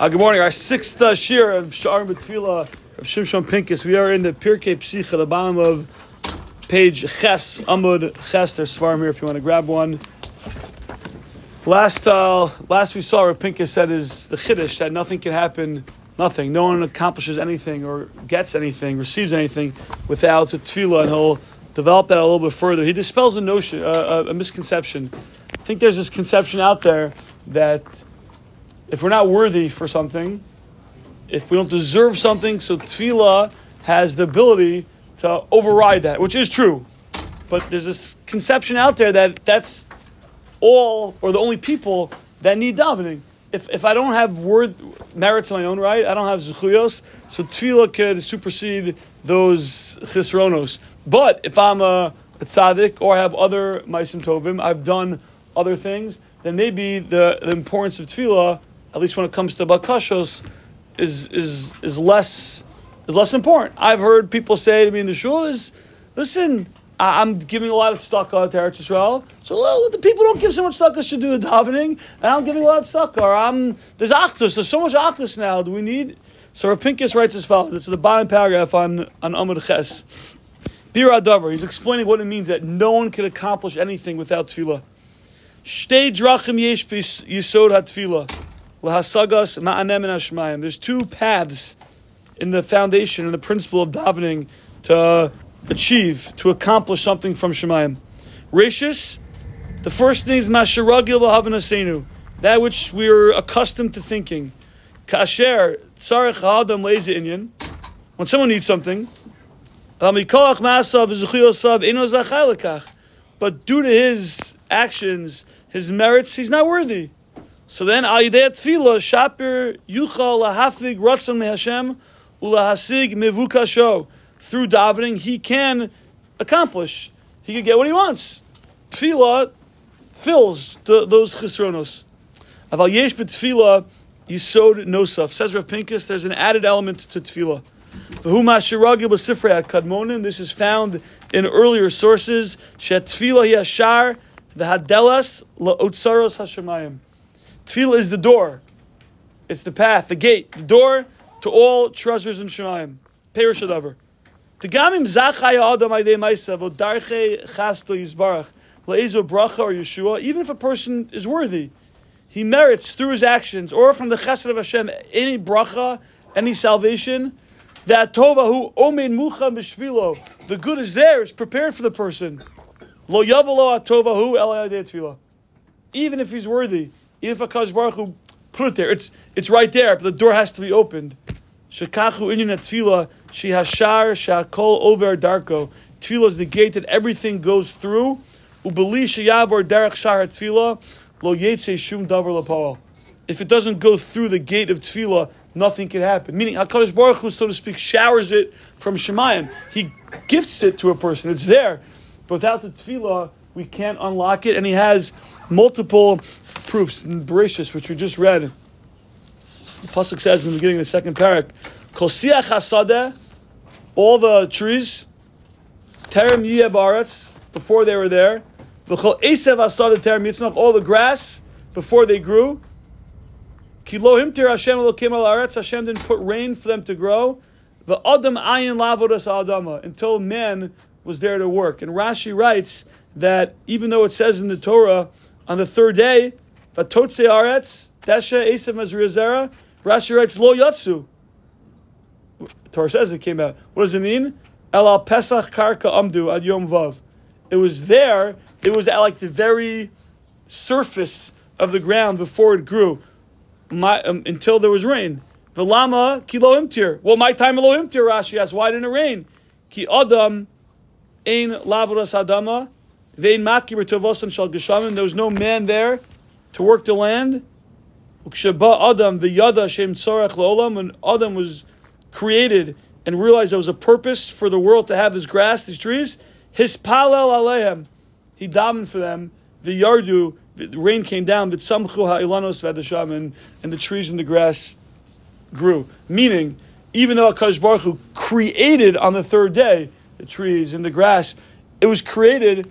Uh, good morning. Our sixth uh, shiur of Sha'ar B'Tfila of Shimshon Pinkus. We are in the Pirkei Psicha, the bottom of page Ches, Amud Ches. There's Svarim here if you want to grab one. Last, uh, last we saw, Rav said is the Chiddush that nothing can happen, nothing. No one accomplishes anything or gets anything, receives anything without a tefillah, and he'll develop that a little bit further. He dispels a notion, uh, a misconception. I think there's this conception out there that if we're not worthy for something, if we don't deserve something, so tefillah has the ability to override that, which is true. But there's this conception out there that that's all or the only people that need davening. If, if I don't have word merits on my own right, I don't have zechuyos, so tefillah could supersede those chisronos. But if I'm a, a tzaddik or I have other maisim tovim, I've done other things, then maybe the, the importance of tefillah at least when it comes to bakashos, is is is less is less important. I've heard people say to me in the shul is, listen, I, am giving a lot of tzedakah to Eretz Israel, so well, the people don't give so much tzedakah should do the davening, and I'm giving a lot of. Or I'm there's achdus, there's so much achdus now. Do we need? So Rav Pinkus writes as follows. It's the bottom paragraph on on Amud Ches. Bir Adavar. He's explaining what it means that no one can accomplish anything without tefillah. Shtei drachim yesh yisod ha-tefillah. Lahasagas ma'anem There's two paths in the foundation and the principle of davening to achieve, to accomplish something from Shemayim. Rashis, the first thing is masharagil b'havanasenu, that which we are accustomed to thinking. Kasher tzarech ha'adam lezi inyan, when someone needs something, but due to his actions, his merits, he's not worthy. So then. Through davening, he can accomplish. He can get what he wants. Tefillah fills the, those chisronos. Aval yesh betefillah yisod nosaf. Says Rav Pinkus, there's an added element to tefillah. V'huma shiragi b'sifrei kadmonim. This is found in earlier sources. Shet tefillah yashar the hadelas laotzaros hashemayim. Tefillah is the door. It's the path, the gate, the door to all treasures in Shemayim. Perish adaver. Tegamim zachaya adam aydei ma'isa v'darche chasto yizbarach le'ezo bracha or Yeshua. Even if a person is worthy, he merits through his actions or from the chesed of Hashem any bracha, any salvation. That tova who omein muchan b'shvilo. The good is there. It's prepared for the person. Lo yavalo atova hu Even if he's worthy. Even if Hakadosh Baruch Hu put it there, it's it's right there, but the door has to be opened. Shekachu inyan tefillah shehashar shakol over darko. Tefillah is the gate that everything goes through. Ubeli sheyavor derech shar tefillah lo yetze shum davar lapal. If it doesn't go through the gate of tefillah, nothing can happen. Meaning Hakadosh Baruch Hu, so to speak, showers it from Shemayim. He gifts it to a person. It's there, but without the tefillah, we can't unlock it. And he has multiple proofs in Bereshis, which we just read. The pasuk says in the beginning of the second parak, "Kol siach all the trees, terem yeh baretz, before they were there, v'chol esev hasada terem all the grass before they grew." Kilo himtir Hashem elokim. Hashem didn't put rain for them to grow. The adam ayin lavodas adama until man was there to work. And Rashi writes that even though it says in the Torah on the third day, Vatotse Aretz, Desha Esav Mazriazera, Rashi writes Lo Yatsu. Torah says it came out. What does it mean? El al Pesach Karka Amdu ad Yom Vav. It was there, it was at like the very surface of the ground before it grew, my, um, until there was rain. Velama kilo imtir. Well, my time lo imtir, Rashi asks, why didn't it rain? Ki adam ein lavras adama there was no man there to work the land. Adam, the Yada Shem Tzarech Lolam, when Adam was created and realized there was a purpose for the world to have this grass, these trees, his palel aleim, he davened for them. The yardu, the rain came down. V'tzamchu ha'ilanos v'adasham, and and the trees and the grass grew. Meaning, even though Hakadosh Baruch Hu created on the third day the trees and the grass, it was created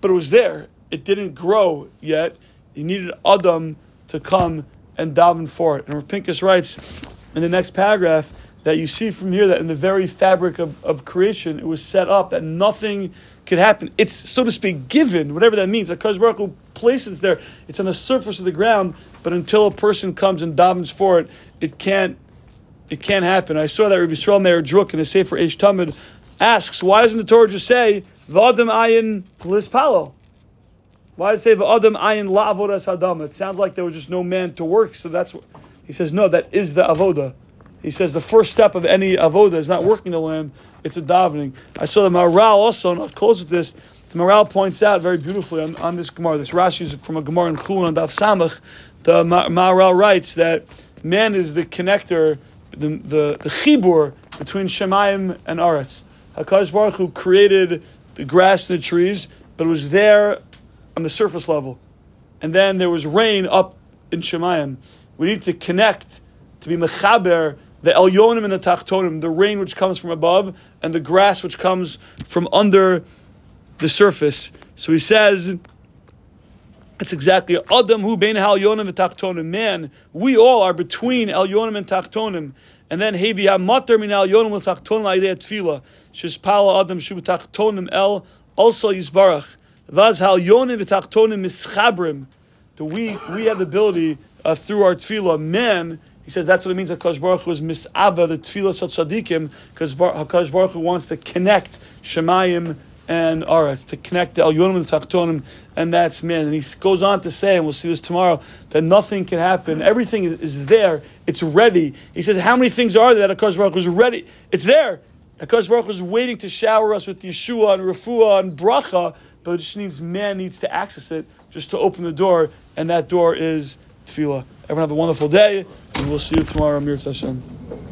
but it was there. It didn't grow yet. He needed Adam to come and daven for it. And Pincus writes in the next paragraph that you see from here that in the very fabric of, of creation, it was set up that nothing could happen. It's, so to speak, given, whatever that means. Akash Baruch places there, it's on the surface of the ground, but until a person comes and davens for it, it can't it can't happen. I saw that Rabbi Yisrael Meir Druk in a Sefer Eish Tamid asks, why doesn't the Torah just say, V'adam ayin lispalo? Why does it say V'adam ayin la'avodas hadam? It sounds like there was just no man to work, so that's what... He says, no, that is the avoda. He says the first step of any avoda is not working the land, it's a davening. I saw the Maharal also, and I'll close with this. The Maharal points out very beautifully on, on this Gemara. This Rashi is from a Gemara in Chulin on Daf Samach. The Maharal writes that man is the connector, the the, the chibur between Shemayim and Aretz. Hakadosh Baruch Hu created the grass and the trees, but it was there on the surface level, and then there was rain up in Shemayim. We need to connect to be mechaber the elyonim and the tachtonim, the rain which comes from above, and the grass which comes from under the surface. So he says, it's exactly Adam who bein elyonim and tachtonim. Man, we all are between elyonim and tachtonim. And then hevi hamater min elyonim and tachtonim la'idei tefila. Shespala Adam shu tachtonim el also yisbarach. Vaz halyonim v'tachtonim mischabrim. That we we have the ability uh, through our tefillah, men he says that's what it means Hakadosh Baruch Hu is misava the tefillah of tzaddikim because Hakadosh Baruch Hu wants to connect Shemayim and Aretz to connect the Elyonim and the Tachtonim, and that's man. And he goes on to say, and we'll see this tomorrow, that nothing can happen. Everything is, is there. It's ready. He says, how many things are there that Hakadosh Baruch Hu is ready? It's there. Hakadosh Baruch Hu is waiting to shower us with Yeshua and Refuah and Bracha, but it just needs man needs to access it just to open the door, and that door is tefillah. Everyone have a wonderful day, and we'll see you tomorrow, Mir Hashem.